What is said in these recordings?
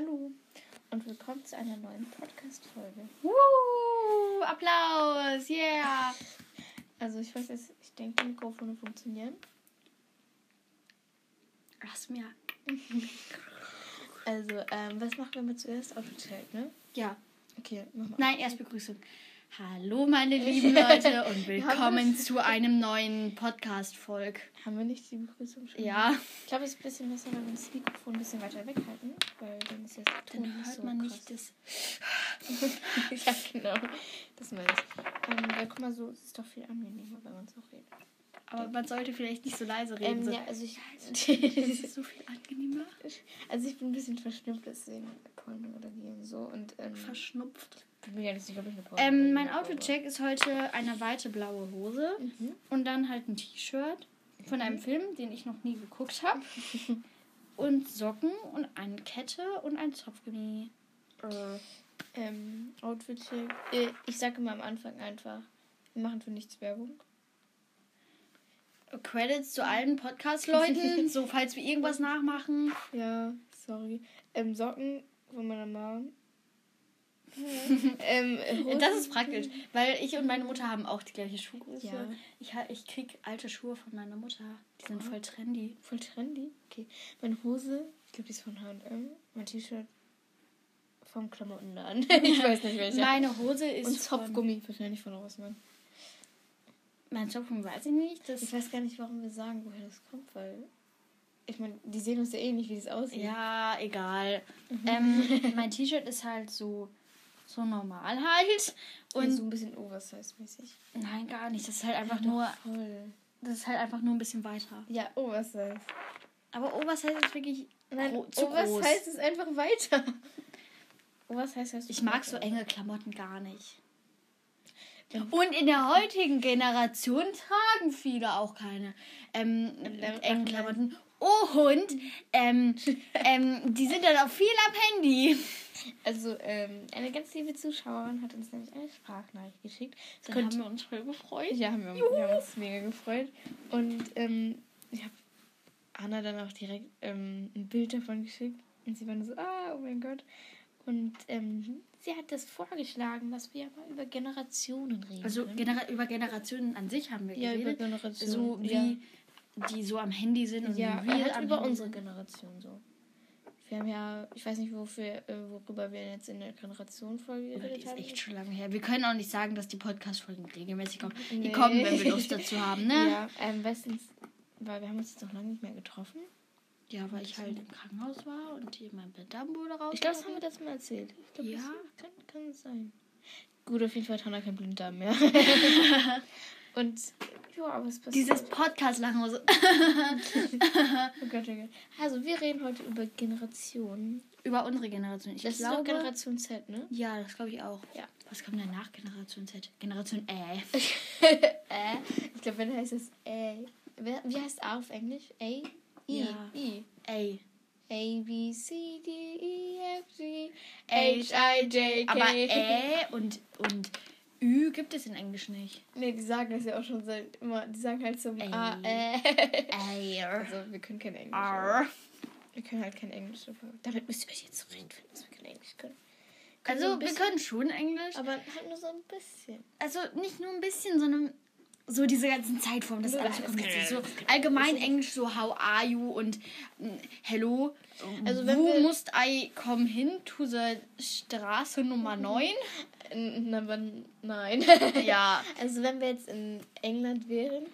Hallo und willkommen zu einer neuen Podcast-Folge. Woo! Applaus! Yeah! Also ich weiß jetzt, ich denke, die Mikrofone funktionieren. Lass mir. Also, ähm, was machen wir mit zuerst? Outfit-Check, ne? Ja. Okay, mach mal. Nein, erst Begrüßung. Hallo, meine lieben Leute, und willkommen zu einem neuen Podcast-Folg. Haben wir nicht die Begrüßung schon? Ja. Ich glaube, es ist ein bisschen besser, wenn wir das Mikrofon ein bisschen weiter weghalten, weil dann ist jetzt Ton Dann nicht hört so man krass. nicht das. ja, genau. Das meine ich. Ähm, weil, guck mal, so es ist doch viel angenehmer, wenn man so redet. Aber man sollte vielleicht nicht so leise reden. Ähm, so. ja, also ich, Das ist so viel angenehmer. also ich bin ein bisschen verschnupft, deswegen Pollenallergie und so. Und ähm, Verschnupft. Ich bin ja nicht ob ich eine Ähm, mein Outfit-Check ist heute eine weite blaue Hose Mhm. und dann halt ein T-Shirt von einem Film, den ich noch nie geguckt habe. und Socken und eine Kette und ein Zopfgummi. Ähm, Outfit check. Äh, ich sage immer am Anfang einfach, wir machen für nichts Werbung. Credits zu allen Podcast-Leuten, so falls wir irgendwas nachmachen. Ja, sorry. Ähm, Socken von meiner Mom. ähm, Das ist praktisch, weil ich und meine Mutter haben auch die gleiche Schuhgröße. Ja. Ich, ich krieg alte Schuhe von meiner Mutter. Die sind voll trendy. Voll trendy. Okay. Meine Hose, ich glaube, die ist von H&M. Mein T-Shirt vom Klamottenladen. ich weiß nicht welcher. Meine Hose ist Und Zopfgummi, wahrscheinlich von Rossmann. Mein Zopfgummi weiß ich nicht. Das Ich weiß gar nicht, warum wir sagen, woher das kommt, weil... Ich meine, die sehen uns ja eh nicht, wie das aussieht. Ja, egal. Ähm, mein T-Shirt ist halt so, so normal halt. Und Und so ein bisschen Oversize-mäßig. nein, gar nicht. Das ist halt einfach nur, Voll. das ist halt einfach nur ein bisschen weiter. Ja, Oversize. Aber Oversize ist wirklich Nein, zu Oversize groß. ist einfach weiter. Oversize heißt Ich mag so enge Klamotten gar nicht. Ja. Und in der heutigen Generation tragen viele auch keine ähm, engen Klamotten. Oh, und ähm, ähm, die sind dann auch viel am Handy. Also, ähm, eine ganz liebe Zuschauerin hat uns nämlich eine Sprachnachricht geschickt. Das haben wir uns voll gefreut. Ja, haben wir, wir haben uns mega gefreut. Und ähm, ich habe Anna dann auch direkt ähm, ein Bild davon geschickt. Und sie war nur so, ah, oh mein Gott. Und ähm, sie hat das vorgeschlagen, dass wir mal über Generationen reden. Also genera über Generationen an sich haben wir ja, über geredet. Generationen. so wie ja. Die so am Handy sind und Ja, wie wir halt über Handy unsere. Generation so. Wir haben ja, ich weiß nicht, wofür, äh, worüber wir jetzt in der Generation-Folge Oder die geredet ist haben. echt schon lange her. Wir können auch nicht sagen, dass die Podcast-Folgen regelmäßig kommen. Die Nee. kommen, wenn wir Lust dazu haben, ne? Ja, ähm, bestens, weil wir haben uns jetzt noch lange nicht mehr getroffen. Ja, weil ich halt im Krankenhaus war und hier mein Bedarm wurde raus. Ich glaube, das haben wir das mal erzählt. Ich glaub, Ja. Kann, kann sein. Gut, auf jeden Fall hat Hannah kein Blinddarm mehr. Und, ja, aber es passiert. Dieses Podcast-Lachenhose. Oh Gott, oh Gott. Also, wir reden heute über Generationen. Über unsere Generation. Ich Das ist doch glaube. Generation Z, ne? ja, das glaube ich auch. Ja. Was kommt denn nach Generation Z? Generation Ä. Äh? Ich glaube, wenn heißt es A. Wer- Wie heißt A auf Englisch? A? I. Ja. I. Ä. A, B, C, D, E, F, G, H, H, I, J, K. Aber Ä und, und Ü gibt es in Englisch nicht. Nee, die sagen das ja auch schon seit immer. Die sagen halt zum Ey. A, äh. Also, wir können kein Englisch. R. Wir können halt kein Englisch. Damit müsst ihr euch jetzt zurechtfinden, dass wir kein Englisch können. Können so Also, wir bisschen, können schon Englisch. Aber halt nur so ein bisschen. Also, nicht nur ein bisschen, sondern so diese ganzen Zeitformen. Das alles kompliziert. kann- So allgemein Englisch, so how are you und mm, hello. Also, wenn Wo musst I come hin to the Straße Nummer 9? N- Aber nein. ja. Also, wenn wir jetzt in England wären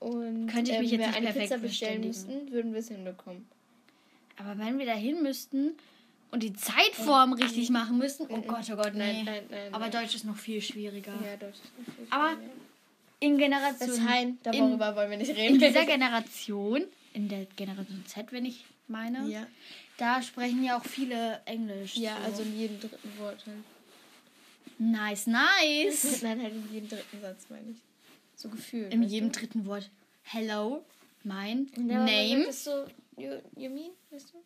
und Könnte ich mich ähm, jetzt wir nicht eine Pizza bestellen müssten, würden wir es hinbekommen. Aber wenn wir da hin müssten und die Zeitform richtig machen müssten, oh Gott, oh Gott, nee. Nein, nein, nein. Aber nein. Deutsch ist noch viel schwieriger. Ja, Deutsch ist nicht viel Aber schwieriger. In Generation. Das Hein, in- darüber wollen wir nicht in reden. dieser Generation, in der Generation Z, wenn ich meine, ja. da sprechen ja auch viele Englisch. ja, so. also in jedem dritten Wort halt. Nice, nice. Nein, halt in jedem dritten Satz, meine ich. So gefühlt. In jedem du? dritten Wort. Hello, mein Ja, Name. Das so, you, you mean, weißt du?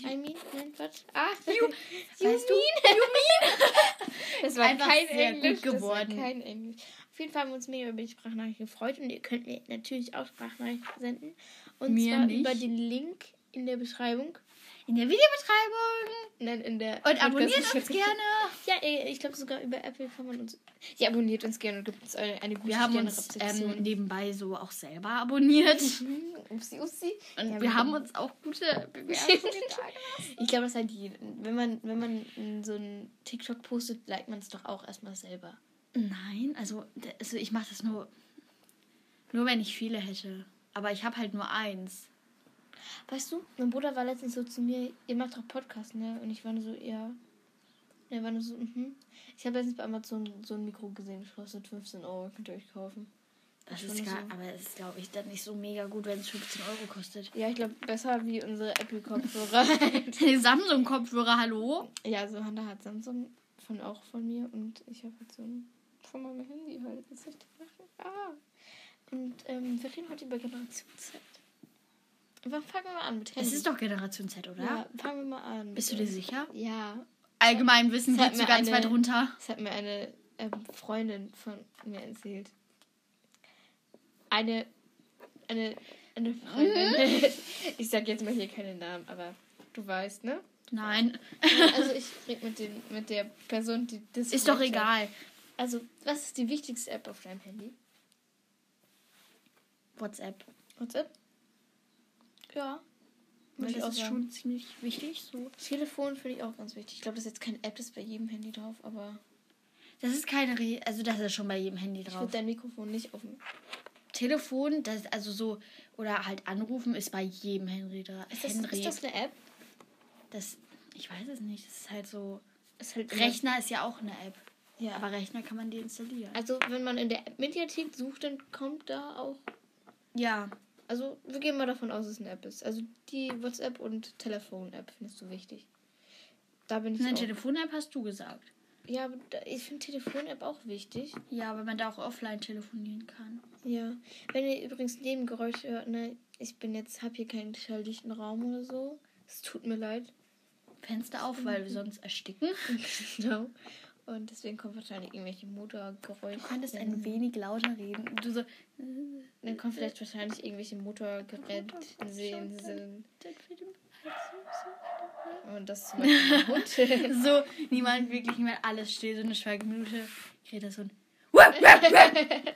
I mean, nein, was? Ah, You, weißt du? Das war Einfach kein sehr Englisch. gut Das war geworden. kein Englisch. Auf jeden Fall haben wir uns mega über die Sprachnachricht gefreut und ihr könnt mir natürlich auch Sprachnachrichten senden. Und Mir zwar nicht. über den Link in der Beschreibung. In der Videobeschreibung. Nein, in der. Und abonniert uns gerne. Ja, ich glaube sogar über Apple kann man uns. Ja, abonniert uns gerne und gibt uns eine, eine gute Wir haben uns ähm, nebenbei so auch selber abonniert. Mhm, Upsi, upsi. Und Ja, wir haben uns auch gute Bewertungen Ich glaube, das hat jeder. Wenn man, wenn man so einen TikTok postet, liked man es doch auch erstmal selber. Nein, also, also ich mache das nur, nur wenn ich viele hätte. Aber ich habe halt nur eins. Weißt du, mein Bruder war letztens so zu mir, ihr macht doch Podcast, ne? Und ich war nur so, ja. Er war nur so, mhm. Ich habe letztens bei Amazon so ein Mikro gesehen, das kostet 15 Euro, könnt ihr euch kaufen. Das Ich ist gar, so- aber es ist, glaube ich, dann nicht so mega gut, wenn es 15 Euro kostet. Ja, ich glaube, besser wie unsere Apple-Kopfhörer. Die Samsung-Kopfhörer, hallo? ja, so Hannah hat Samsung von auch von mir und ich habe halt so ein von meinem Handy halt. Was soll ich denn machen? Ah. Und ähm, wir reden heute über Generation Z. Aber fangen wir mal an mit Handy. Es ist doch Generation Z, oder? Ja, fangen wir mal an. Bist du dir sicher? Ja. Allgemein Wissen geht so ganz eine- weit runter. Das hat mir eine ähm, Freundin von mir erzählt. Eine, eine, eine Freundin. ich sag jetzt mal hier keine Namen, aber du weißt, ne? Nein. Also ich rede mit, den- mit der Person, die das Ist doch gesagt hat. Also, was ist die wichtigste App auf deinem Handy? WhatsApp. WhatsApp? Ja. Weil ich das auch ist schon ziemlich wichtig. So. Telefon finde ich auch ganz wichtig. Ich glaube, das ist jetzt keine App, das ist bei jedem Handy drauf, aber Das ist keine Re also das ist schon bei jedem Handy ich drauf. würde dein Mikrofon nicht auf dem. Telefon, das ist also so oder halt anrufen ist bei jedem Handy da. Ist ist das eine App? das ich weiß es nicht, das ist halt so Ist halt Rechner ist ja auch eine App, Ja. aber Rechner kann man deinstallieren. Also, wenn man in der Mediathek sucht, dann kommt da auch. Ja, Also, wir gehen mal davon aus, dass es eine App ist. Also, die WhatsApp- und Telefon-App findest du wichtig. Da bin ich. eine. Telefon-App hast du gesagt. Ja, aber ich finde Telefon-App auch wichtig. Ja, weil man da auch offline telefonieren kann. Ja. Wenn ihr übrigens Nebengeräusche hört, ne, ich bin jetzt, hab hier keinen schalldichten Raum oder so. Es tut mir leid. Fenster auf, weil wir sonst ersticken. genau. Und deswegen kommen wahrscheinlich irgendwelche Motorgeräusche. Du könntest ein wenig lauter reden. Du so. Dann kommen vielleicht wahrscheinlich irgendwelche Motorgeräte sehen sind. Und das ist zum Beispiel Hund. so, niemand wirklich mehr alles still, so eine Schweigeminute. Greta so ein.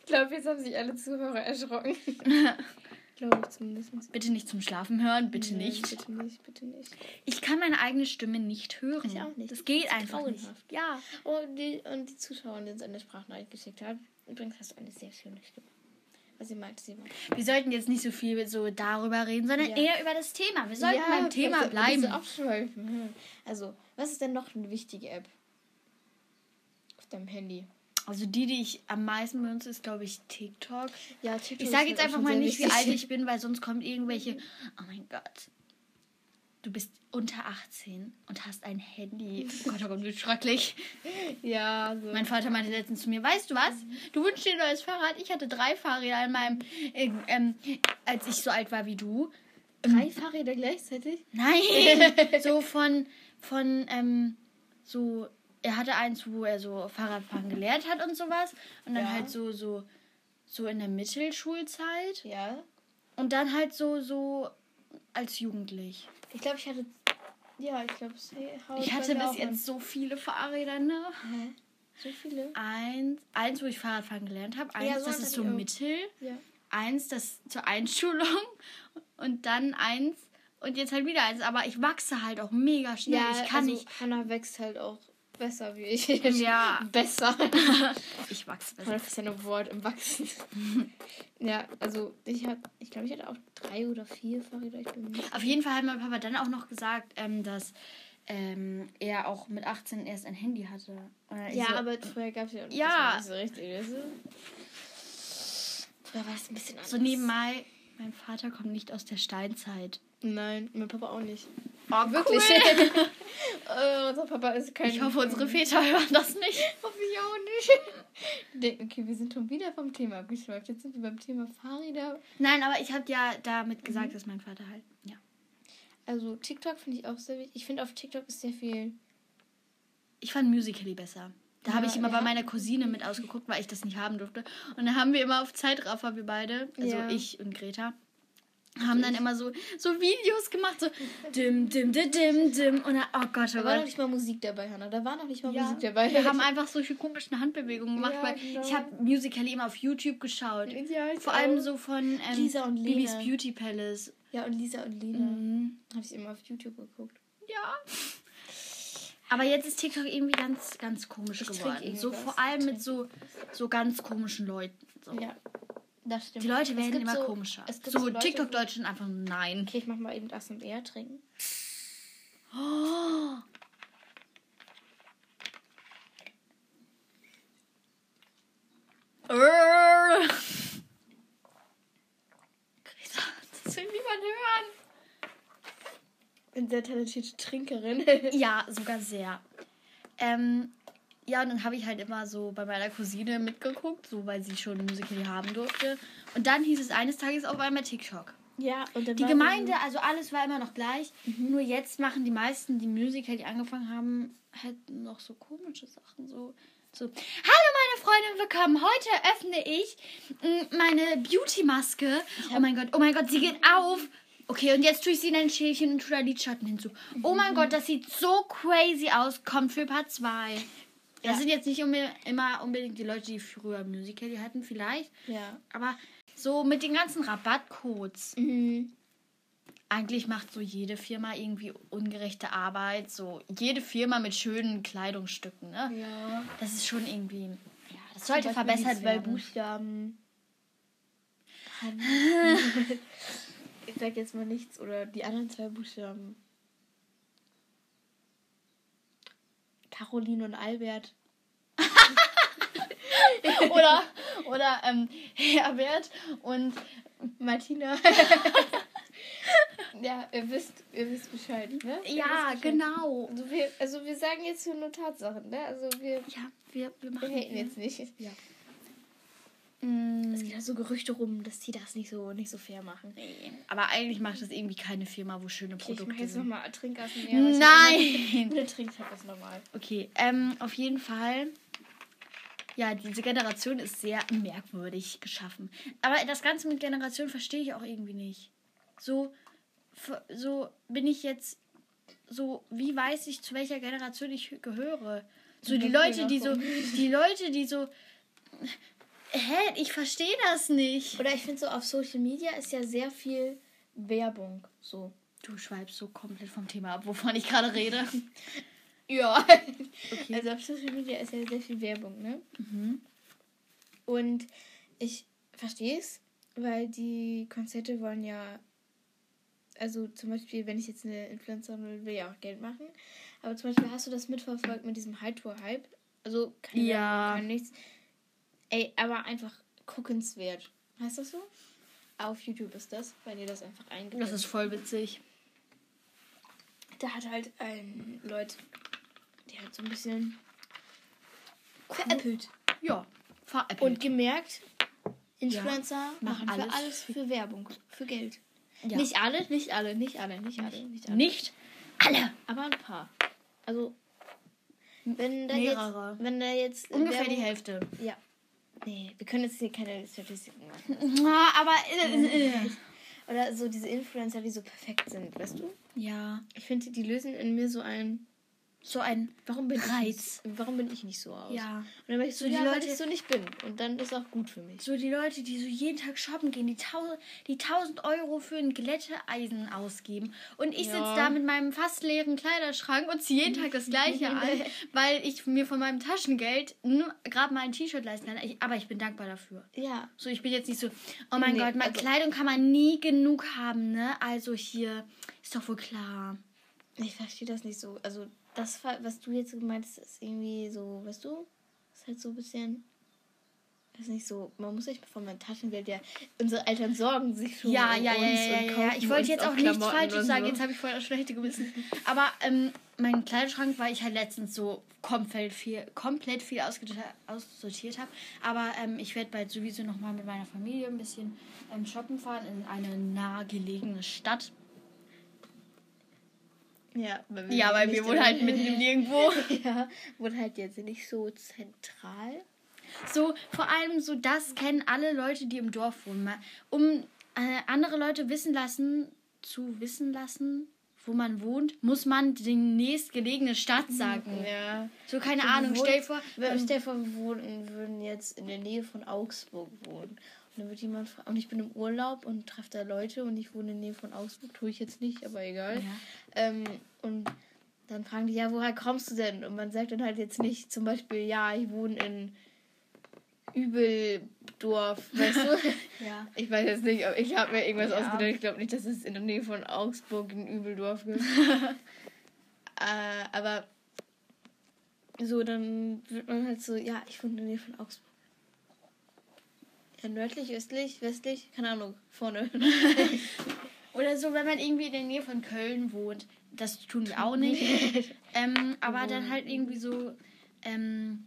Ich glaube, jetzt haben sich alle Zuhörer erschrocken. glaube ich zumindest. Bitte nicht zum Schlafen hören, bitte Nein, nicht. Bitte nicht, bitte nicht. Ich kann meine eigene Stimme nicht hören. Ich auch nicht. Das geht Das einfach nicht. grauenhaft. Ja. Oh, die, und die Zuschauerin, die uns eine Sprachnachricht geschickt hat. Übrigens hast du eine sehr schöne Stimme. Also, sie meinte sie mal. Wir sollten jetzt nicht so viel so darüber reden, sondern Ja. eher über das Thema. Wir sollten beim Thema wir bleiben. so abschweifen. Also, was ist denn noch eine wichtige App? Auf deinem Handy. Also die, die ich am meisten benutze, ist, glaube ich, TikTok. Ja, TikTok Ich sage jetzt einfach mal nicht, wie alt ich bin, weil sonst kommt irgendwelche. Oh mein Gott. Du bist unter 18 und hast ein Handy. Oh Gott, oh Gott, wie schrecklich. Ja, so. Mein Vater meinte letztens zu mir, weißt du was? Du wünschst dir ein neues Fahrrad. Ich hatte drei Fahrräder in meinem, äh, ähm, als ich so alt war wie du. drei Fahrräder gleichzeitig? Nein! so von, von, ähm, so, er hatte eins, wo er so Fahrradfahren gelernt hat und sowas. Und dann Ja. halt so, so, so in der Mittelschulzeit. Ja. Und dann halt so, so als Jugendlich. Ich glaube, ich hatte. Ja, ich glaube, Ich hatte bis jetzt so viele Fahrräder, ne? Hä? So viele? Eins, eins, wo ich Fahrradfahren gelernt habe. Eins, Ja, so das ist so. Mittel. Ja. Eins, das zur Einschulung. Und dann eins. Und jetzt halt wieder eins. Aber ich wachse halt auch mega schnell. Ja, ich kann also, nicht. Hannah wächst halt auch besser wie ich. Ja. besser. Ich wachse besser. Hannah ist ja ein Wort im Wachsen. ja, also ich habe, ich glaube, ich hatte auch drei oder vier Fahrräder. Auf jeden Fall hat mein Papa dann auch noch gesagt, ähm, dass ähm, er auch mit 18 erst ein Handy hatte. Ja, so, aber vorher gab es ja auch Ja. das nicht so richtig. Weißt du? Früher war es ein bisschen anders. so nebenbei, mein Vater kommt nicht aus der Steinzeit. Nein, mein Papa auch nicht. Oh, Wirklich? äh, unser Papa ist kein. Ich hoffe, unsere Väter hören das nicht. Hoffe ich auch nicht. Okay, wir sind schon wieder vom Thema abgeschweift. Jetzt sind wir beim Thema Fahrräder. Nein, aber ich habe ja damit gesagt, dass mein Vater halt, ja. Also TikTok finde ich auch sehr wichtig. Ich finde auf TikTok ist sehr viel. Ich fand Musical.ly besser. Da habe Ja, ich immer ja. bei meiner Cousine mit ausgeguckt, weil ich das nicht haben durfte. Und dann haben wir immer auf Zeitraffer, wir beide, also Ja. ich und Greta, haben dann immer so, so Videos gemacht, so dim, dim, dim, dim, dim. Und dann, oh Gott, Da oh war noch Gott. nicht mal Musik dabei, Hannah. Da war noch nicht mal Ja, Musik dabei. wir haben einfach solche komischen Handbewegungen gemacht, Ja, weil genau. ich habe Musical.ly immer auf YouTube geschaut. Ja, ich Vor allem auch. so von ähm, Lisa und Bibis Lena. Beauty Palace. Ja, und Lisa und Lina. Mhm. Habe ich immer auf YouTube geguckt. Ja. Aber jetzt ist TikTok irgendwie ganz, ganz komisch Ich geworden. irgendwie So was. vor allem mit so, so ganz komischen Leuten. So. Ja, das stimmt. Die Leute werden immer so, komischer. Es gibt So, so Leute, TikTok-Deutschen einfach nein. Okay, ich mach mal eben das und eher trinken. Oh. Das will niemand hören. Eine sehr talentierte Trinkerin. Ja, sogar sehr. Ähm, ja, und dann habe ich halt immer so bei meiner Cousine mitgeguckt, so weil sie schon Musical haben durfte. Und dann hieß es eines Tages auf einmal TikTok. ja, und dann Die Gemeinde, also alles war immer noch gleich. Nur jetzt machen die meisten, die Musical, die angefangen haben, halt noch so komische Sachen. So, so. Hallo meine Freunde, willkommen. Heute öffne ich mm, meine Beauty-Maske. Oh mein Gott, oh mein Gott, sie geht auf. Okay, und jetzt tue ich sie in ein Schälchen und tue da Lidschatten hinzu. Oh mein Gott, das sieht so crazy aus. Kommt für Part 2. Das Ja. sind jetzt nicht immer unbedingt die Leute, die früher Musical hatten, vielleicht. Ja. Aber so mit den ganzen Rabattcodes. Mhm. Eigentlich macht so jede Firma irgendwie ungerechte Arbeit. So jede Firma mit schönen Kleidungsstücken, ne? Ja. Das ist schon irgendwie. Ja, das sollte verbessert werden. Buchstaben. ich sag jetzt mal nichts. Oder die anderen zwei Buchstaben. Caroline und Albert. oder oder ähm, Herbert und Martina. ja, ihr wisst, ihr wisst Bescheid, ne? Ihr ja, Bescheid. genau. Also wir, also wir sagen jetzt hier nur Tatsachen, ne? Also wir, Ja, wir, wir wir machen haten jetzt nicht. Ja. Es Mm, geht ja so Gerüchte rum, dass die das nicht so, nicht so fair machen. nee. Aber eigentlich macht das irgendwie keine Firma, wo schöne Okay, ich Produkte jetzt sind. nochmal Trinkgassen Nein! Bitte trinkt halt das normal. Okay, ähm, auf jeden Fall. Ja, diese Generation ist sehr merkwürdig geschaffen. Aber das Ganze mit Generation verstehe ich auch irgendwie nicht. So, so bin ich jetzt. So, wie weiß ich, zu welcher Generation ich gehöre? So, die Leute, die ich so. Die Leute, die so. Hä? Ich verstehe das nicht. Oder ich finde so, auf Social Media ist ja sehr viel Werbung. So. Du schweibst so komplett vom Thema ab, wovon ich gerade rede. Ja. Okay. Also auf Social Media ist ja sehr viel Werbung, ne? Mhm. Und ich verstehe es, weil die Konzerte wollen ja, also zum Beispiel, wenn ich jetzt eine Influencerin will, will ja auch Geld machen. Aber zum Beispiel hast du das mitverfolgt mit diesem High-Tour-Hype. Also keine Ja. Werbung, nichts. Ey, aber einfach guckenswert. Heißt das so? Auf YouTube ist das, wenn ihr das einfach eingebt. Das ist voll witzig. Da hat halt ein Leute, der hat so ein bisschen veräppelt. Ja, veräppelt. Und gemerkt, Influencer machen machen für alles alles für Werbung, für Geld. Ja. Nicht alle, nicht alle, nicht alle, nicht alle, nicht alle. Nicht alle. Aber ein paar. Also, wenn da Mehrere. jetzt, wenn da jetzt Ungefähr die Werbung- Hälfte. Ja. Nee, wir können jetzt hier keine Statistiken machen. Na, aber. Äh, äh. Oder so diese Influencer, die so perfekt sind, weißt du? Ja. Ich finde, die lösen in mir so ein. So ein. Warum bin Reiz. ich warum bin ich nicht so aus? Ja. Und dann bin ich so, So die ja, weil Leute- ich so nicht bin. Und dann ist auch gut für mich. So die Leute, die so jeden Tag shoppen gehen, die, tau die 1000 Euro für ein Glätteeisen ausgeben. Und ich Ja. sitze da mit meinem fast leeren Kleiderschrank und ziehe jeden Tag das gleiche an, weil ich mir von meinem Taschengeld gerade mal ein T-Shirt leisten kann. Ich, aber ich bin dankbar dafür. Ja. So, ich bin jetzt nicht so, oh mein Nee, Gott, meine also- Kleidung kann man nie genug haben, ne? Also hier ist doch wohl klar. Ich verstehe das nicht so. Also, das, was du jetzt gemeint hast, ist irgendwie so, weißt du? Ist halt so ein bisschen. Ist nicht so. Man muss sich von meinem Taschengeld ja. Unsere Eltern sorgen sich schon. Ja, um ja, ja, uns ja, und ja, ja. kaufen Ich wollte jetzt auch auch nichts Falsches und sagen, so. jetzt habe ich voll das schlechte Gewissen. Aber ähm, mein Kleiderschrank, weil ich halt letztens so komplett viel, komplett viel aussortiert habe. Aber ähm, ich werde bald sowieso nochmal mit meiner Familie ein bisschen ähm, shoppen fahren in eine nahegelegene Stadt. Ja, weil Ja, weil wir nicht wohnen halt mitten im Nirgendwo. Ja, wohnen halt jetzt nicht so zentral. So, vor allem so das kennen alle Leute, die im Dorf wohnen. Um, äh, andere Leute wissen lassen, zu wissen lassen, wo man wohnt, muss man die nächstgelegene Stadt sagen. Ja. So, keine Wir Ahnung, stell dir vor, wir- Stell dir vor, wir wohnen, würden jetzt in der Nähe von Augsburg wohnen. Und dann wird jemand fra- und ich bin im Urlaub und treffe da Leute und ich wohne in der Nähe von Augsburg, tue ich jetzt nicht, aber egal. Ja. Ähm, und dann fragen die, ja, woher kommst du denn? Und man sagt dann halt jetzt nicht zum Beispiel, ja, ich wohne in Übeldorf, weißt du? ja. Ich weiß jetzt nicht, ich habe mir irgendwas Ja. ausgedacht. Ich glaube nicht, dass es in der Nähe von Augsburg in Übeldorf gibt. äh, aber so, dann wird man halt so, ja, ich wohne in der Nähe von Augsburg. Ja, nördlich, östlich, westlich, keine Ahnung, vorne. Oder so, wenn man irgendwie in der Nähe von Köln wohnt. Das tun wir auch nicht. ähm, aber dann halt irgendwie so, ähm,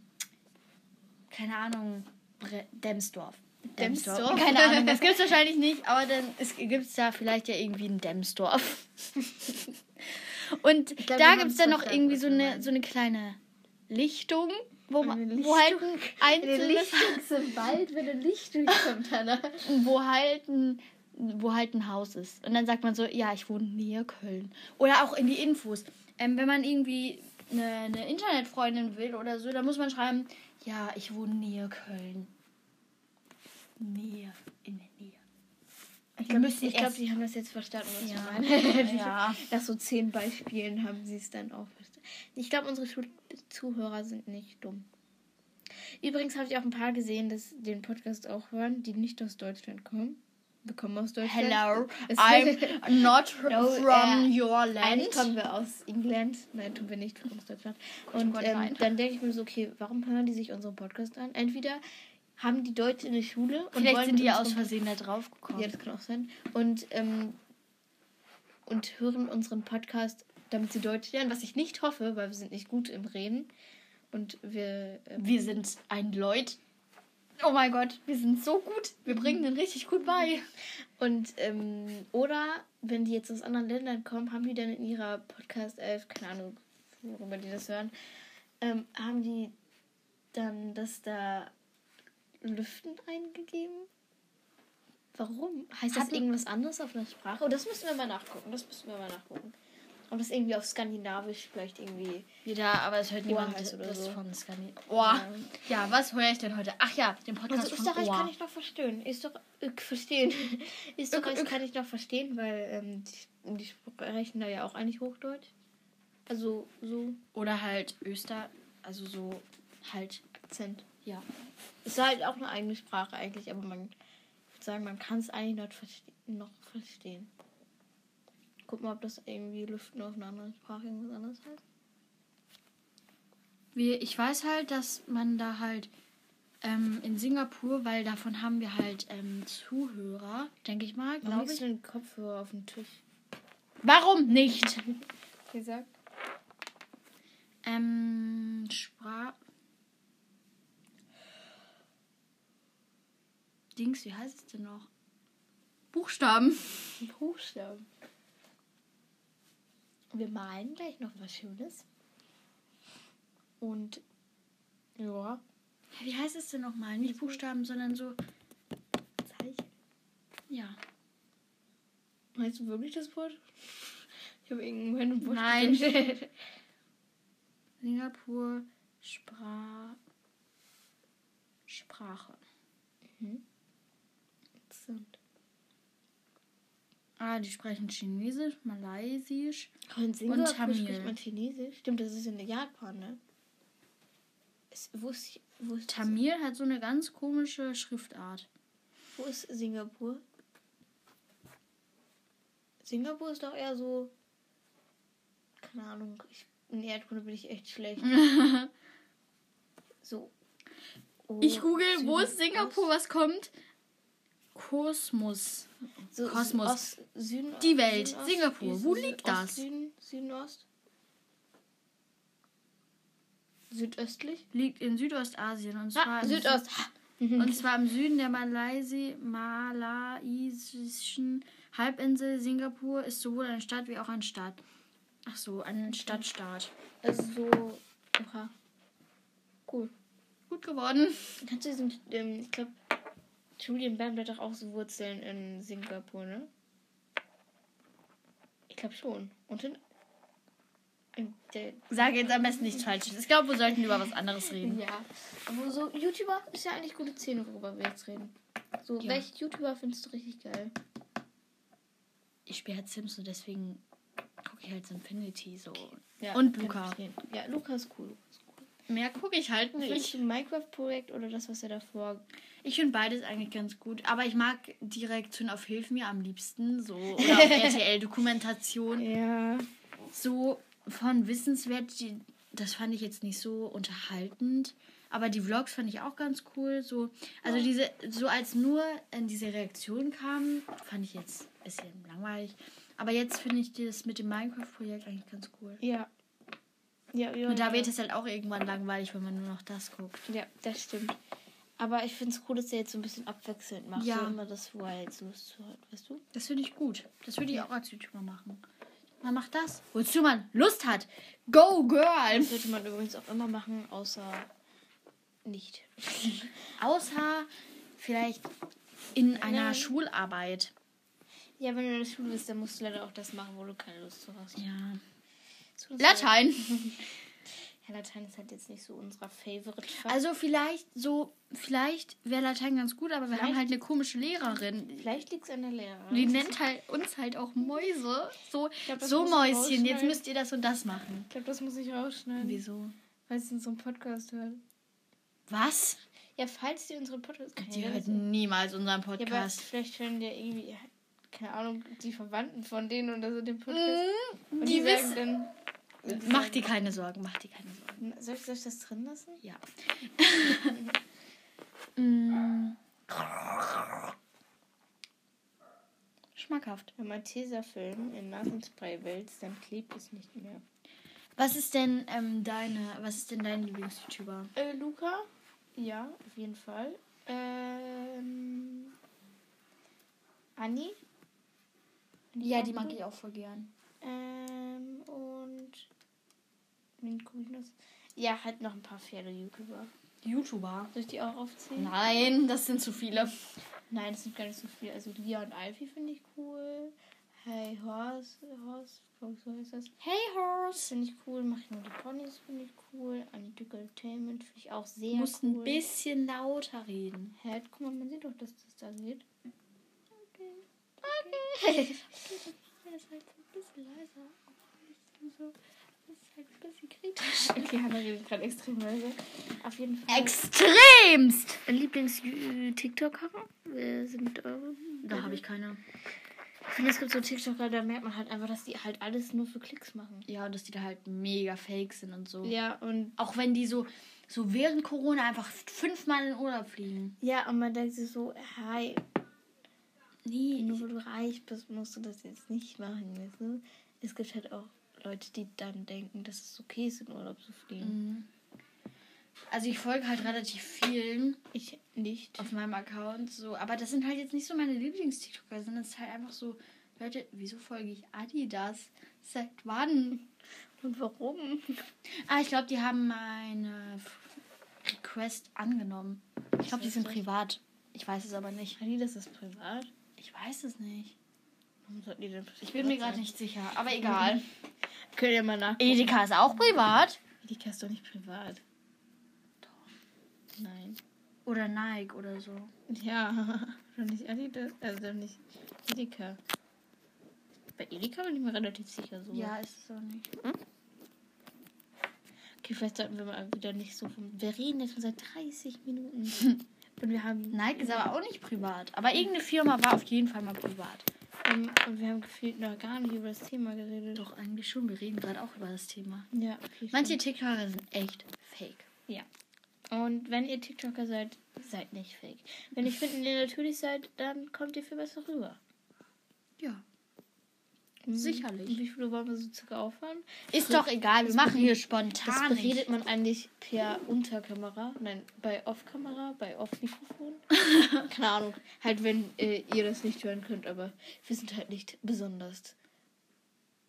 keine Ahnung, Bre Demsdorf. Demsdorf? Keine Ahnung, das gibt's wahrscheinlich nicht, aber dann ist, gibt's da vielleicht ja irgendwie ein Demsdorf. Und glaub, da gibt's dann noch irgendwie so eine, so eine kleine Lichtung, wo, man, wo halt ein einzelnes im Wald, wenn ein Licht durchkommt, Hanna. wo halt ein wo halt ein Haus ist. Und dann sagt man so, ja, ich wohne näher Köln. Oder auch in die Infos. Ähm, wenn man irgendwie eine, eine Internetfreundin will oder so, dann muss man schreiben, ja, ich wohne näher Köln. Näher, in der Nähe. Ich glaube, ich glaub, die haben das jetzt verstanden, was Ja. du meinst. Ja. Nach so zehn Beispielen haben sie es dann auch verstanden. Ich glaube, unsere Zuhörer sind nicht dumm. Übrigens habe ich auch ein paar gesehen, dass den Podcast auch hören, die nicht aus Deutschland kommen. Wir kommen aus Deutschland. Hello, I'm not No, from äh, your land. Eigentlich kommen wir aus England. Nein, tun wir nicht, wir kommen aus Deutschland. Und ähm, dann denke ich mir so, okay, warum hören die sich unseren Podcast an? Entweder haben die Deutsch in der Schule und Vielleicht sind die aus Versehen da drauf gekommen. ja, das kann auch sein. Und, ähm, und hören unseren Podcast, damit sie Deutsch lernen, was ich nicht hoffe, weil wir sind nicht gut im Reden. Und wir. Ähm, Wir sind ein Leut. Oh mein Gott, wir sind so gut. Wir bringen den richtig gut bei. und, ähm, oder wenn die jetzt aus anderen Ländern kommen, haben die dann in ihrer Podcast-Elf, keine Ahnung, worüber die das hören, ähm, haben die dann das da Lüften eingegeben? Warum? Heißt das irgendwas anderes auf einer Sprache? Oh, das müssen wir mal nachgucken. Das müssen wir mal nachgucken. Ob das irgendwie auf Skandinavisch vielleicht irgendwie. Wieder, aber es hört niemand das so. von Skandinavien. Ohr. Ja, was höre ich denn heute? Ach ja, den Podcast Also von Österreich Ohr. kann ich noch verstehen. Ist doch äh, verstehen. Österreich kann ich noch verstehen, weil ähm, die, die sprechen da ja auch eigentlich Hochdeutsch. Also so Oder halt Öster, also so halt, Akzent. ja. Ist halt auch eine eigene Sprache eigentlich, aber man ich würde sagen, man kann es eigentlich noch, verste noch verstehen. Guck mal, ob das irgendwie Lüften auf einer anderen Sprache irgendwas anderes heißt. Wir, ich weiß halt, dass man da halt ähm, in Singapur, weil davon haben wir halt ähm, Zuhörer, denke ich mal, Warum ich. du den Kopfhörer auf den Tisch? Warum nicht? Gesagt? Ähm, Sprach. Dings, wie heißt es denn noch? Buchstaben. Buchstaben. Wir malen gleich noch was Schönes. Und ja, Wie heißt es denn nochmal? Nicht Buchstaben, sondern so. Zeichen. Ja. Weißt du wirklich das Wort? Ich habe irgendwann ein Wort Nein. Singapur Spra Sprache. Interessant. Ah, die sprechen Chinesisch, Malaysisch. In Singapur Tamil. spricht man Chinesisch. Stimmt, das ist in Japan, ne? Ist, wo ist, wo ist Tamil hat so eine ganz komische Schriftart. Wo ist Singapur? Singapur ist doch eher so. Keine Ahnung. Ich, in Erdkunde bin ich echt schlecht. so. Oh, Ich google, wo ist Singapur, was kommt? Kosmos. Ost- so, Kosmos. Ost, Süden, Die Welt, Süden, Singapur. Süd- Wo liegt Ost, das? Süden, Süden, Ost? Südöstlich? Liegt in Südostasien und zwar, Ah, Südost. Sü- und zwar im Süden der Malaysi malaysischen Halbinsel. Singapur ist sowohl eine Stadt wie auch ein Staat. Ach so, ein Stadtstaat. Also so. Oha. Cool. Gut geworden. Kannst du diesen, ähm, ich glaube, Julian Bam hat doch auch so Wurzeln in Singapur, ne? Ich glaube schon. Und in. in der, Sage jetzt am besten nichts Falsches. Ich glaube, wir sollten über was anderes reden. ja. Aber so YouTuber ist ja eigentlich gute Szene, worüber wir jetzt reden. So, Ja. welche YouTuber findest du richtig geil? Ich spiele halt Sims und deswegen gucke ich halt so Infinity so. Ja, Und Luca. Ja, Luca ist cool. Luca ist cool. Mehr gucke ich halt du ein Minecraft-Projekt oder das, was er davor. Ich finde beides eigentlich ganz gut, aber ich mag die Reaktion auf Hilf mir am liebsten so oder auf RTL-Dokumentation. Ja. so von Wissenswert, die, das fand ich jetzt nicht so unterhaltend. Aber die Vlogs fand ich auch ganz cool. So, also diese, so als nur in diese Reaktion kam, fand ich jetzt ein bisschen langweilig. Aber jetzt finde ich das mit dem Minecraft-Projekt eigentlich ganz cool. Ja. Ja, ja. Und da wird es halt auch irgendwann langweilig, wenn man nur noch das guckt. Ja, das stimmt. Aber ich finde es cool, dass er jetzt so ein bisschen abwechselnd macht. Ja. So immer das, wo er jetzt Lust zu hat, weißt du? Das finde ich gut. Das würde ich auch als YouTuber machen. Man macht das, wozu man Lust hat. Go, Girl! Das sollte man übrigens auch immer machen, außer nicht. Außer vielleicht in einer Nein. Schularbeit. Ja, wenn du in der Schule bist, dann musst du leider auch das machen, wo du keine Lust zu hast. Ja. Latein. Ja, Latein ist halt jetzt nicht so unser Favorite Fach. Also vielleicht so, vielleicht wäre Latein ganz gut, aber wir haben Vielleicht- halt eine komische Lehrerin. Vielleicht liegt es an der Lehrerin. Die nennt halt uns halt auch Mäuse. So, glaub, so Mäuschen, jetzt müsst ihr das und das machen. Ich glaube, das muss ich rausschneiden. Wieso? Weil es in so einem Podcast hört. Was? Ja, falls die unseren Podcast Die hören, hört niemals unseren Ja, aber Podcast. vielleicht hören die ja irgendwie, keine Ahnung, die Verwandten von denen oder so den Podcast. Und Mhm. die die, wissen- dann. Mach dir keine Sorgen, mach dir keine Sorgen. Soll ich, soll ich das drin lassen? Ja. Mm. Schmackhaft. Wenn man Tesafilm in Nasenspray wälzt, dann klebt es nicht mehr. Was ist denn ähm, deine, was ist denn dein Lieblings-YouTuber? Äh, Luca? Ja, auf jeden Fall. Ähm. Anni? Ja, die mag ich auch voll gern. Ähm, und. Wen guck ich noch? Ja, halt noch ein paar Pferde-YouTuber. YouTuber? Soll ich die auch aufzählen? Nein, das sind zu viele. Nein, das sind gar nicht so viele. Also Lia und Alfie finde ich cool. Hey Horse, Horse, so heißt das. Hey Horse. Finde ich cool. Mach ich nur die Ponys, finde ich cool. Anitück Entertainment finde ich auch sehr Du musst cool. ein bisschen lauter reden. Hä, guck mal, man sieht doch, dass das da geht. Okay. Okay. Ja, ist halt ein bisschen leiser. aber nicht so- Das ist halt ein bisschen kritisch. Okay, Hannah redet gerade extrem leise. Auf jeden Fall. Extremst! Lieblings-TikToker? Wer sind eure? Da habe ich keine. Ich finde, es gibt so TikToker, da merkt man halt einfach, dass die halt alles nur für Klicks machen. Ja, und dass die da halt mega fake sind und so. Ja, und Auch wenn die so, so während Corona einfach fünfmal in Urlaub fliegen. ja, und man denkt sich so, hi, Nee. nur weil du reich bist, musst du das jetzt nicht machen, weißt du? Es gibt halt auch Leute, die dann denken, dass es okay ist, in Urlaub zu fliegen. Mhm. Also ich folge halt relativ vielen Ich nicht. auf meinem Account, so, aber das sind halt jetzt nicht so meine Lieblings-TikToker, sondern es ist halt einfach so, Leute, wieso folge ich Adidas? Seit wann? Und warum? Ah, ich glaube, die haben meine Request angenommen. Ich glaube, die sind privat. Ich weiß es aber nicht. Adidas ist privat. Ich weiß es nicht. Warum sollten die denn Ich bin mir gerade nicht sicher, aber egal. Könnt ihr mal nach. Edeka ist auch privat. Edeka ist doch nicht privat. Doch. Nein. Oder Nike oder so. Ja, doch nicht Adidas, also doch nicht Edeka. Bei Edeka bin ich mir relativ sicher so. Ja, ist es auch nicht. Okay, vielleicht sollten wir mal wieder nicht so vom. Wir reden jetzt schon seit 30 Minuten. Und wir haben. Nike ist aber auch nicht privat. Aber irgendeine Firma war auf jeden Fall mal privat. Ähm, und wir haben gefühlt noch gar nicht über das Thema geredet. Doch, eigentlich schon. Wir reden gerade auch über das Thema. Ja. Manche TikToker sind echt fake. Ja. Und wenn ihr TikToker seid, seid nicht fake. Wenn ich finden, ihr natürlich seid, dann kommt ihr viel besser rüber. Ja. Mhm. Sicherlich. Und wie viele wollen wir so circa aufhören? Ist doch egal, wir machen hier Das spontan. beredet man eigentlich per Unterkamera, nein, bei Off-Kamera, bei Off-Mikrofon. Keine Ahnung. Halt, wenn äh, ihr das nicht hören könnt, aber wir sind halt nicht besonders.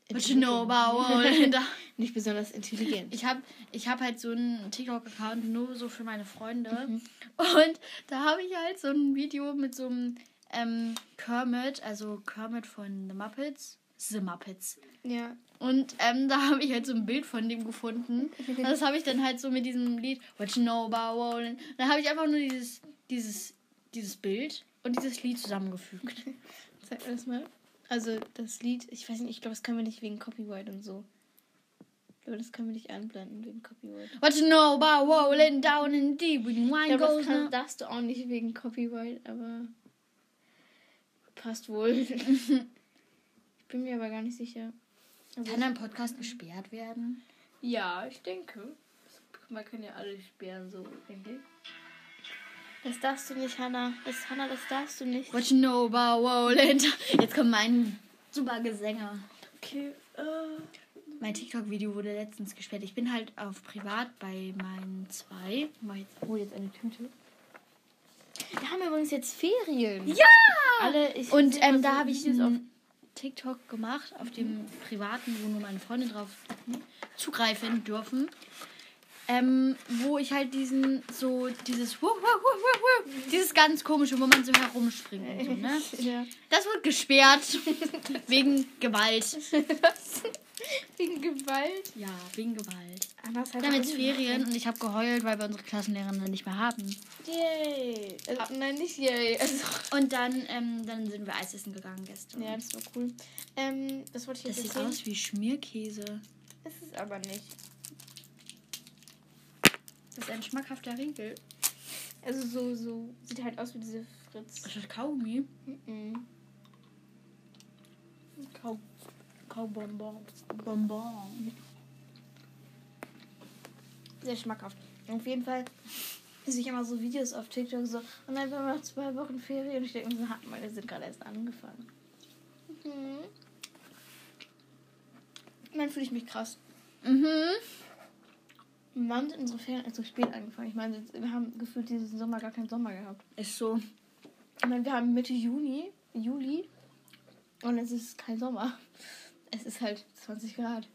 Nicht besonders intelligent. Ich habe ich hab halt so einen TikTok-Account nur so für meine Freunde. Mhm. Und da habe ich halt so ein Video mit so einem ähm, Kermit, also Kermit von The Muppets. The Muppets. Ja. Und ähm, da habe ich halt so ein Bild von dem gefunden. Und das habe ich dann halt so mit diesem Lied What You Know About Rolling. Da habe ich einfach nur dieses, dieses, dieses Bild und dieses Lied zusammengefügt. Zeig mir das mal. Also das Lied, ich weiß nicht, ich glaube, das können wir nicht wegen Copyright und so. Ich glaube, das können wir nicht anblenden wegen Copyright. What you know about rolling down in deep when Ich wine glaube, das goes kann, now. darfst du auch nicht wegen Copyright, aber passt wohl. ich bin mir aber gar nicht sicher. Also Kann ein Podcast gesperrt werden? Ja, ich denke. Man kann ja alle sperren, so, denke ich. Das darfst du nicht, Hannah. Das, Hannah, das darfst du nicht. What you know about down. Jetzt kommt mein super Gesänger. Okay, äh. Mein TikTok-Video wurde letztens gesperrt. Ich bin halt auf privat bei meinen zwei. Mach jetzt, hol jetzt eine Tüte. Wir haben übrigens jetzt Ferien. Ja! Alle, ich Und ähm, so da habe ich auf ein TikTok gemacht, auf dem privaten, wo nur meine Freunde drauf zugreifen dürfen. Ähm, wo ich halt diesen, so, dieses, wuh, wuh, wuh, dieses ganz komische, wo man so herumspringt und so, ne? Ja. Das wird gesperrt. wegen Gewalt. Wegen Gewalt. Ja, wegen Gewalt. Anders Wir haben jetzt Ferien und ich habe geheult, weil wir unsere Klassenlehrerin nicht mehr haben. Yay. Also, nein, nicht yay. Also, Und dann, ähm, dann sind wir Eis essen gegangen gestern. ja, das war cool. Ähm, das wollte ich Das jetzt sieht erzählen. aus wie Schmierkäse. Ist es aber nicht. Das ist ein schmackhafter Riegel. Also so, so, sieht halt aus wie diese Fritz. Das ist Kaugummi. Mhm. Kau Kaubonbon. Bonbon. Sehr schmackhaft. Auf jeden Fall sehe ich immer so Videos auf TikTok so, und dann haben wir noch zwei Wochen Ferien und ich denke so, meine sind gerade erst angefangen. Mhm. Und dann fühle ich mich krass. Mhm. Wann sind unsere Ferien so spät angefangen? Ich meine, wir haben gefühlt diesen Sommer gar keinen Sommer gehabt. Ist so. Ich meine, wir haben Mitte Juni, Juli und es ist kein Sommer. Es ist halt 20 Grad.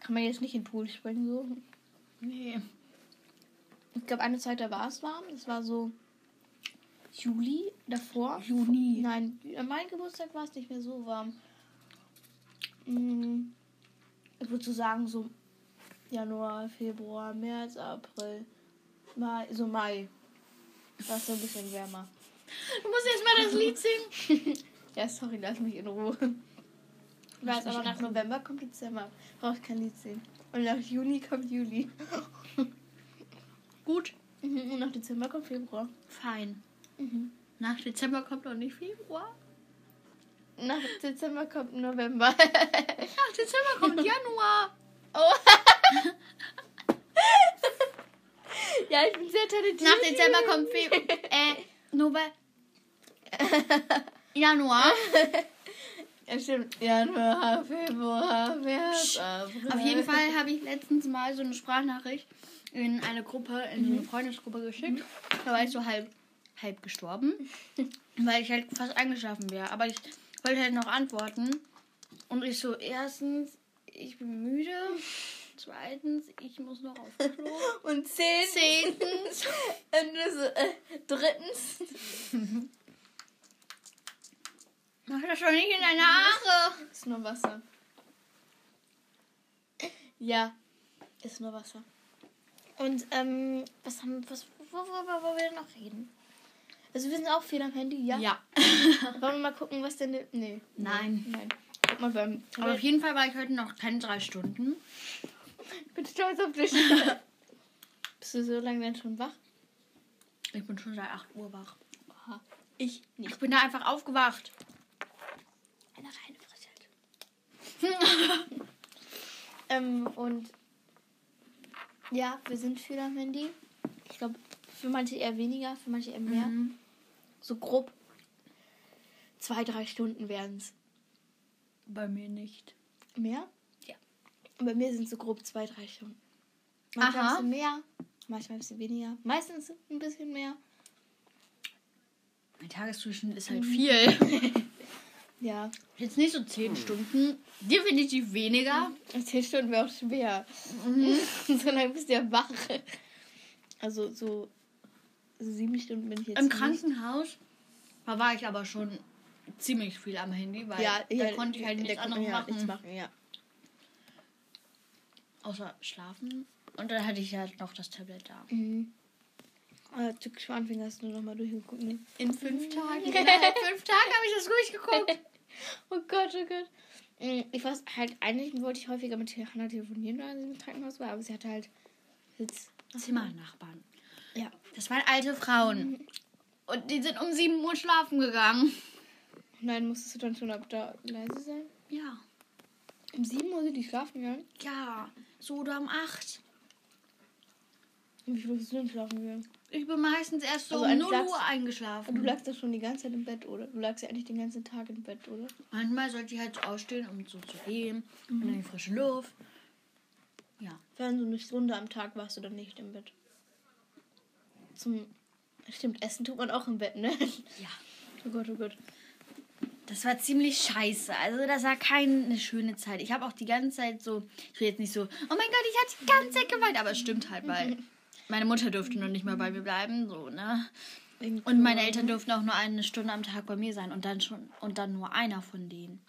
Kann man jetzt nicht in den Pool springen so. Nee. Ich glaube, eine Zeit, da war es warm. Das war so Juli davor. Juni. Nein, an meinem Geburtstag war es nicht mehr so warm. Mm, Ich würde so sagen, so Januar, Februar, März, April, Mai, so Mai. War es so ein bisschen wärmer. Du musst jetzt mal das Lied singen. Ja, sorry, lass mich in Ruhe. Weiß, aber nach November kommt Dezember. Brauche ich kein Lied singen. Und nach Juni kommt Juli. Gut. Mhm, Und nach Dezember kommt Februar. Fein. Mhm. Nach Dezember kommt doch nicht Februar. Nach Dezember kommt November. Nach Dezember kommt Januar. Oh. ja, ich bin sehr talentiert. Nach Dezember kommt Februar. Äh, November. Januar. Ja, stimmt. Januar, Februar, März, April. Auf jeden Fall habe ich letztens mal so eine Sprachnachricht in eine Gruppe, in so eine Freundesgruppe geschickt. Da war ich so halb, halb gestorben, weil ich halt fast eingeschlafen wäre. Aber ich wollte halt noch antworten. Und ich so, erstens, ich bin müde. Zweitens, ich muss noch auf Klo. Und zehn. Zehntens, Und so, äh, drittens. Mach das doch nicht in deine Haare. Ist nur Wasser. Ja, ist nur Wasser. Und, ähm, was haben, was, worüber wollen wir denn noch reden? Also wir sind auch viel am Handy, ja? Ja. Wollen wir mal gucken, was denn... Nee. Nein. Nein. Guck mal beim... Aber auf jeden Fall war ich heute noch keine drei Stunden. Ich bin stolz auf dich. Bist du so lange denn schon wach? Ich bin schon seit 8 Uhr wach. Ich nicht. Ich bin da einfach aufgewacht. Eine reine Frechheit. ähm, und ja, wir sind viel am Handy. Ich glaube, für manche eher weniger, für manche eher mehr. Mhm. So grob zwei, drei Stunden werden es. Bei mir nicht. Mehr? Ja. Und bei mir sind so grob zwei, drei Stunden. Manchmal Aha. ein bisschen mehr, manchmal ein bisschen weniger. Meistens ein bisschen mehr. Mein Tagesdurchschnitt ist halt viel. Ja. Jetzt nicht so 10 Stunden, definitiv weniger. Zehn Stunden wäre auch schwer. so lange bist du ja wach. Also so, sieben Stunden bin ich jetzt Im nicht. Krankenhaus da war ich aber schon ziemlich viel am Handy, weil Ja, da ja, konnte ich halt nichts anderes ja machen, nichts machen, ja. außer schlafen. Und dann hatte ich halt noch das Tablet da. Mhm. Ah, Türkisch Anfänger hast du nochmal durchgeguckt, ne? In fünf Tagen, innerhalb fünf Tagen habe ich das durchgeguckt. Oh Gott, oh Gott. Mm, Ich weiß halt, eigentlich wollte ich häufiger mit Hannah telefonieren, weil sie im Krankenhaus war, aber sie hatte halt Sitz. Zimmernachbarn. Ja. Das waren alte Frauen. Und die sind um 7 Uhr schlafen gegangen. Nein, musstest du dann schon ab da leise sein? Ja. Um sieben Uhr sind die schlafen gegangen. Ja, so oder um 8. Und wie viel bist du denn schlafen gegangen? Ich bin meistens erst so Also um eigentlich 0 lagst- Uhr eingeschlafen. Du lagst doch schon die ganze Zeit im Bett, oder? Du lagst ja eigentlich den ganzen Tag im Bett, oder? Manchmal sollte ich halt so aufstehen, um so zu gehen. Und in die frische Luft. Ja. Wenn so eine Stunde am Tag warst du dann nicht im Bett. Zum. Stimmt, Essen tut man auch im Bett, ne? Ja. Oh Gott, oh Gott. Das war ziemlich scheiße. Also das war keine schöne Zeit. Ich habe auch die ganze Zeit so, ich will jetzt nicht so, oh mein Gott, ich hatte die ganze Zeit geweint, aber es stimmt halt, weil meine Mutter durfte noch nicht mal bei mir bleiben, so, ne? Und meine Eltern durften auch nur eine Stunde am Tag bei mir sein und dann schon und dann nur einer von denen.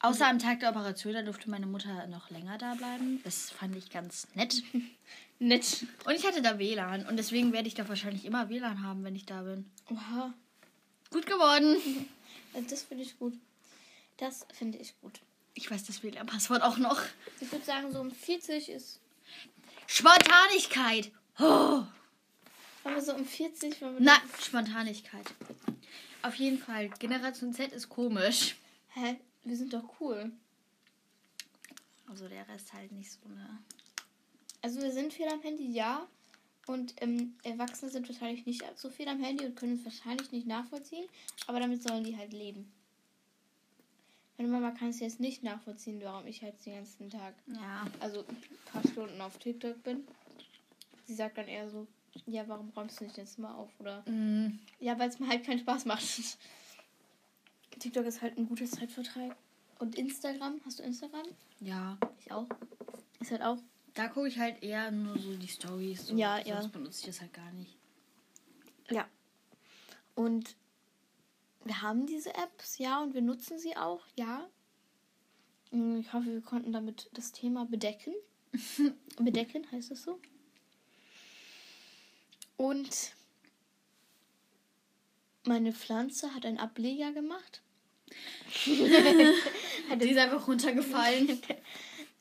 Außer am Tag der Operation, da durfte meine Mutter noch länger da bleiben. Das fand ich ganz nett. Nett. Und ich hatte da WLAN und deswegen werde ich da wahrscheinlich immer WLAN haben, wenn ich da bin. Oha. Gut geworden. Also das finde ich gut. Das finde ich gut. Ich weiß das WLAN-Passwort auch noch. Ich würde sagen, so um 40 ist. Spontanigkeit. Oh. Wir so um 40, wollen wir Na, Spontanigkeit. Auf jeden Fall. Generation Z ist komisch. Hä? Wir sind doch cool. Also der Rest halt nicht so, ne? Also wir sind viel am Handy, ja. Und ähm, Erwachsene sind wahrscheinlich nicht so viel am Handy und können es wahrscheinlich nicht nachvollziehen. Aber damit sollen die halt leben. Meine Mama kann es jetzt nicht nachvollziehen, warum ich halt den ganzen Tag, Ja. also ein paar Stunden auf TikTok bin. Sie sagt dann eher so, ja, warum räumst du nicht dein Zimmer auf? Oder Mm, ja, weil es mir halt keinen Spaß macht. TikTok ist halt ein gutes Zeitvertreib. Und Instagram, hast du Instagram? ja. Ich auch. Ist halt auch Da gucke ich halt eher nur so die Stories. So. Ja, Sonst ja. benutze ich das halt gar nicht. Ja. Und wir haben diese Apps, ja, und wir nutzen sie auch, ja. Mm, Ich hoffe, wir konnten damit das Thema bedecken. bedecken heißt das so. Und meine Pflanze hat einen Ableger gemacht. Die ist einfach runtergefallen.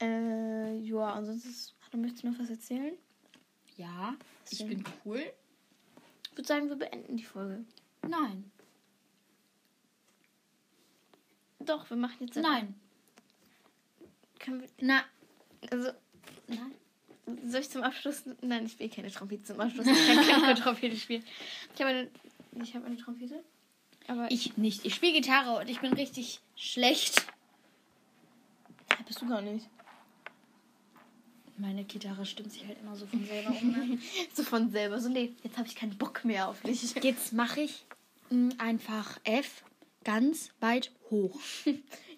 Äh, ja, ansonsten, du möchtest noch was erzählen? ja, ich Schön. bin cool. Ich würde sagen, wir beenden die Folge. Nein. Doch, wir machen jetzt. Nein. Können wir, Na. also, Nein. Soll ich zum Abschluss? Nein, ich spiele keine Trompete zum Abschluss. Ich kann keine Trompete spielen. Ich habe eine, ich habe eine Trompete. Aber ich. Ich nicht. Ich spiele Gitarre und ich bin richtig schlecht. Bist du gar nicht. Meine Gitarre stimmt sich halt immer so von selber um. Ne? So von selber. So, nee, jetzt habe ich keinen Bock mehr auf dich. Jetzt mache ich mm, einfach F ganz weit hoch.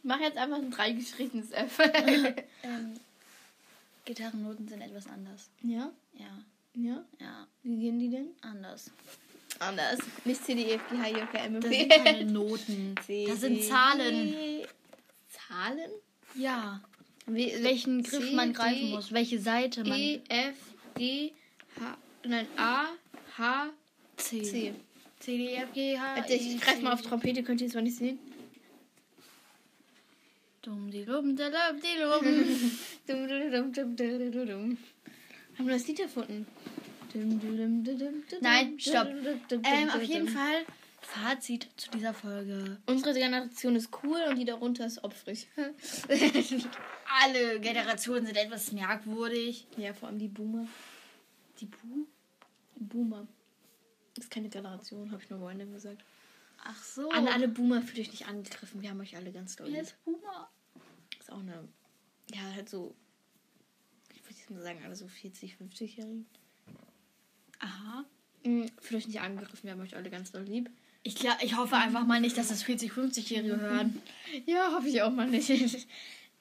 Ich mache jetzt einfach ein dreigestrichenes F. Ähm, Gitarrennoten sind etwas anders. ja? Ja, Ja? ja, Wie gehen die denn? anders. Anders. Nicht C, D, E, F, G, H, I, J, K, M, N, Das sind keine Noten. C, Das sind D, Zahlen. E. Zahlen? Ja. Wie, Welchen Griff C, man greifen D, muss, welche Seite man. E, F, G, H. Nein, A, H, C. C. C, D, F, G, H. Warte, ich greife mal auf Trompete, könnt ihr es mal nicht sehen. Dumm, die Lum, der Lum, die Lum. Dum, dum, dum, dum, dum, dum, dum. Haben wir das Lied erfunden? Dum, dum, dum, Nein, stopp. ähm, auf jeden. Fall Fazit zu dieser Folge. Unsere Generation ist cool und die darunter ist opfrig. Alle Generationen sind etwas merkwürdig. ja, vor allem die Boomer. Die Bu? Boomer. Ist keine Generation, habe ich nur random gesagt. Ach so. An alle Boomer fühlt euch nicht angegriffen. Wir haben euch alle ganz doll Wer lieb. ist Boomer? Ist auch eine. Ja, halt so. Ich würde jetzt mal sagen, alle so 40, 50-Jährige. Aha. Mhm, Fühlt euch nicht angegriffen, wir haben euch alle ganz doll lieb. Ich, glaub, ich hoffe einfach mal nicht, dass das 40-50-Jährige hören. Ja, hoffe ich auch mal nicht.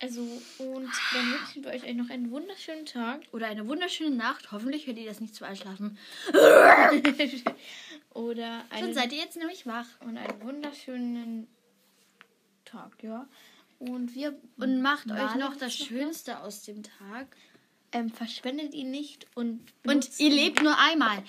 Also, und dann wünschen wir euch noch einen wunderschönen Tag. Oder eine wunderschöne Nacht. Hoffentlich hört ihr das nicht zum Einschlafen. Oder Dann einen, seid ihr jetzt nämlich wach. und einen wunderschönen Tag, ja. Und wir Und macht euch noch das Schönste aus dem Tag. ähm, verschwendet ihn nicht und Und ihr ihn- lebt nur einmal.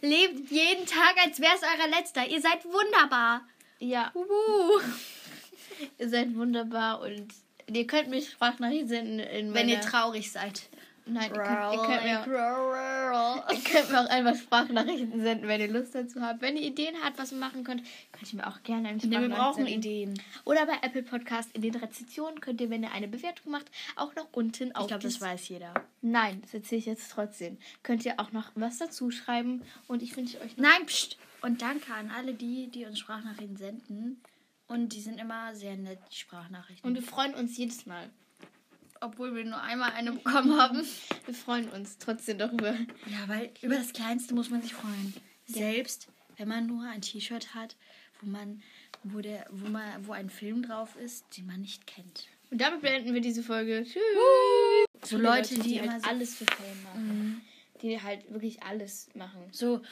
Lebt jeden Tag, als wäre es euer letzter. Ihr seid wunderbar. Ja, ihr seid wunderbar und ihr könnt mir Sprachnachrichten senden in Wenn ihr traurig seid. Nein, ihr könnt, ihr, könnt mir, ihr könnt mir auch einfach Sprachnachrichten senden, wenn ihr Lust dazu habt. Wenn ihr Ideen habt, was wir machen könnt, könnt ihr mir auch gerne eine Nee, wir Sprachnachricht brauchen senden. Ideen. Oder bei Apple Podcast in den Rezensionen könnt ihr, wenn ihr eine Bewertung macht, auch noch unten auf Ich glaube, das weiß jeder. Nein, das erzähle ich jetzt trotzdem. Könnt ihr auch noch was dazu schreiben und ich wünsche euch noch Nein, pst. Und danke an alle die, die uns Sprachnachrichten senden. Und die sind immer sehr nett, die Sprachnachrichten. und wir freuen uns jedes Mal. obwohl wir nur einmal eine bekommen haben. Wir freuen uns trotzdem darüber. Ja, weil über das Kleinste muss man sich freuen. Selbst wenn man nur ein T-Shirt hat, wo man, wo der, wo man, wo ein Film drauf ist, den man nicht kennt. Und damit beenden wir diese Folge. Tschüss. So Leute, die, halt immer so, alles für Fame machen. Die halt wirklich alles machen. so,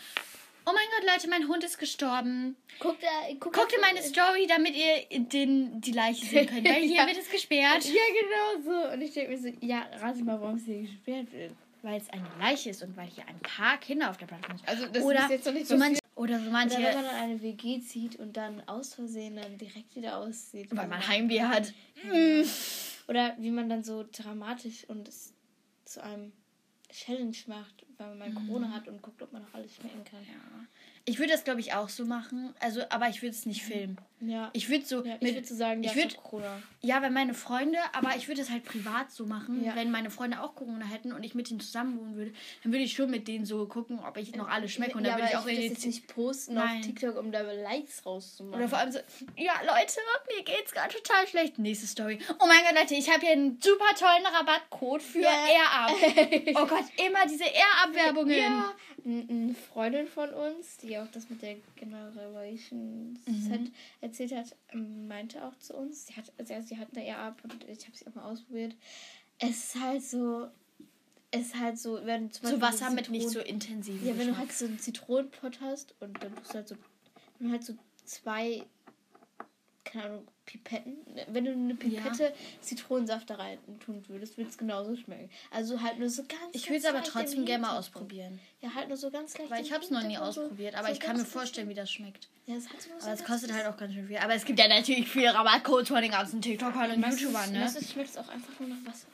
oh mein Gott, Leute, mein Hund ist gestorben. Guckt, äh, guckt, Guckt in meine Story, damit ihr den, die Leiche sehen könnt, weil hier Ja. wird es gesperrt. Ja, genau so. Und ich denke mir so, ja, rate mal, warum es hier gesperrt wird. Weil es eine Leiche ist und weil hier ein paar Kinder auf der Plattform sind. Also, das oder ist jetzt noch nicht so manche, Oder so Oder manche, wenn man dann eine WG zieht und dann aus Versehen dann direkt wieder aussieht. weil man Heimweh hat. Oder wie man dann so dramatisch und es zu einem Challenge macht, weil man Corona hat und guckt, ob man noch alles schmecken kann. Ja. Ich würde das, glaube ich, auch so machen. Also, aber ich würde es nicht filmen. Ja. Ich würde so. ja, ich würde so sagen, ich ja, würd- für Corona. Ja, wenn meine Freunde, aber ich würde es halt privat so machen. Ja. Wenn meine Freunde auch Corona hätten und ich mit denen zusammen wohnen würde, dann würde ich schon mit denen so gucken, ob ich noch alles schmecke. Und ja, dann würde ich auch ich das jetzt nicht posten Nein. auf TikTok, um da Likes rauszumachen. Oder vor allem so, ja Leute, mir geht's gerade total schlecht. Nächste Story. Oh mein Gott, Leute, ich habe hier einen super tollen Rabattcode für Ja. Air Up. Oh Gott, immer diese Air Up Werbungen. Ja, eine Freundin von uns, die auch das mit der Generation Mhm. Erzählt hat, meinte auch zu uns, sie hat, also sie hat eine Air-Up und ich habe sie auch mal ausprobiert. Es ist halt so, es ist halt so, wenn zum So Beispiel Wasser mit nicht so intensiv. Ja, wenn du halt so einen Zitronenpott hast und dann tust du halt so, wenn du halt so zwei, keine Ahnung, Pipetten, wenn du eine Pipette Zitronensaft da rein tun würdest, würde es genauso schmecken. Also halt nur so ganz Ich würde es aber trotzdem gerne mal ausprobieren. Ja, halt nur so ganz leicht. Weil ich habe es noch nie so- ausprobiert, aber so ich kann mir vorstellen, wie das schmeckt. Ja, es hat so Aber es kostet halt auch ganz schön viel. Aber es gibt ja natürlich viele Rabattcodes von den ganzen TikTokern und YouTubern, ne? meistens schmeckt es auch einfach nur nach Wasser.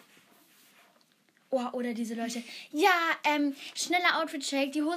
Oh, oder diese Leute. Ja, ähm, schneller Outfit-Shake, die Hose ist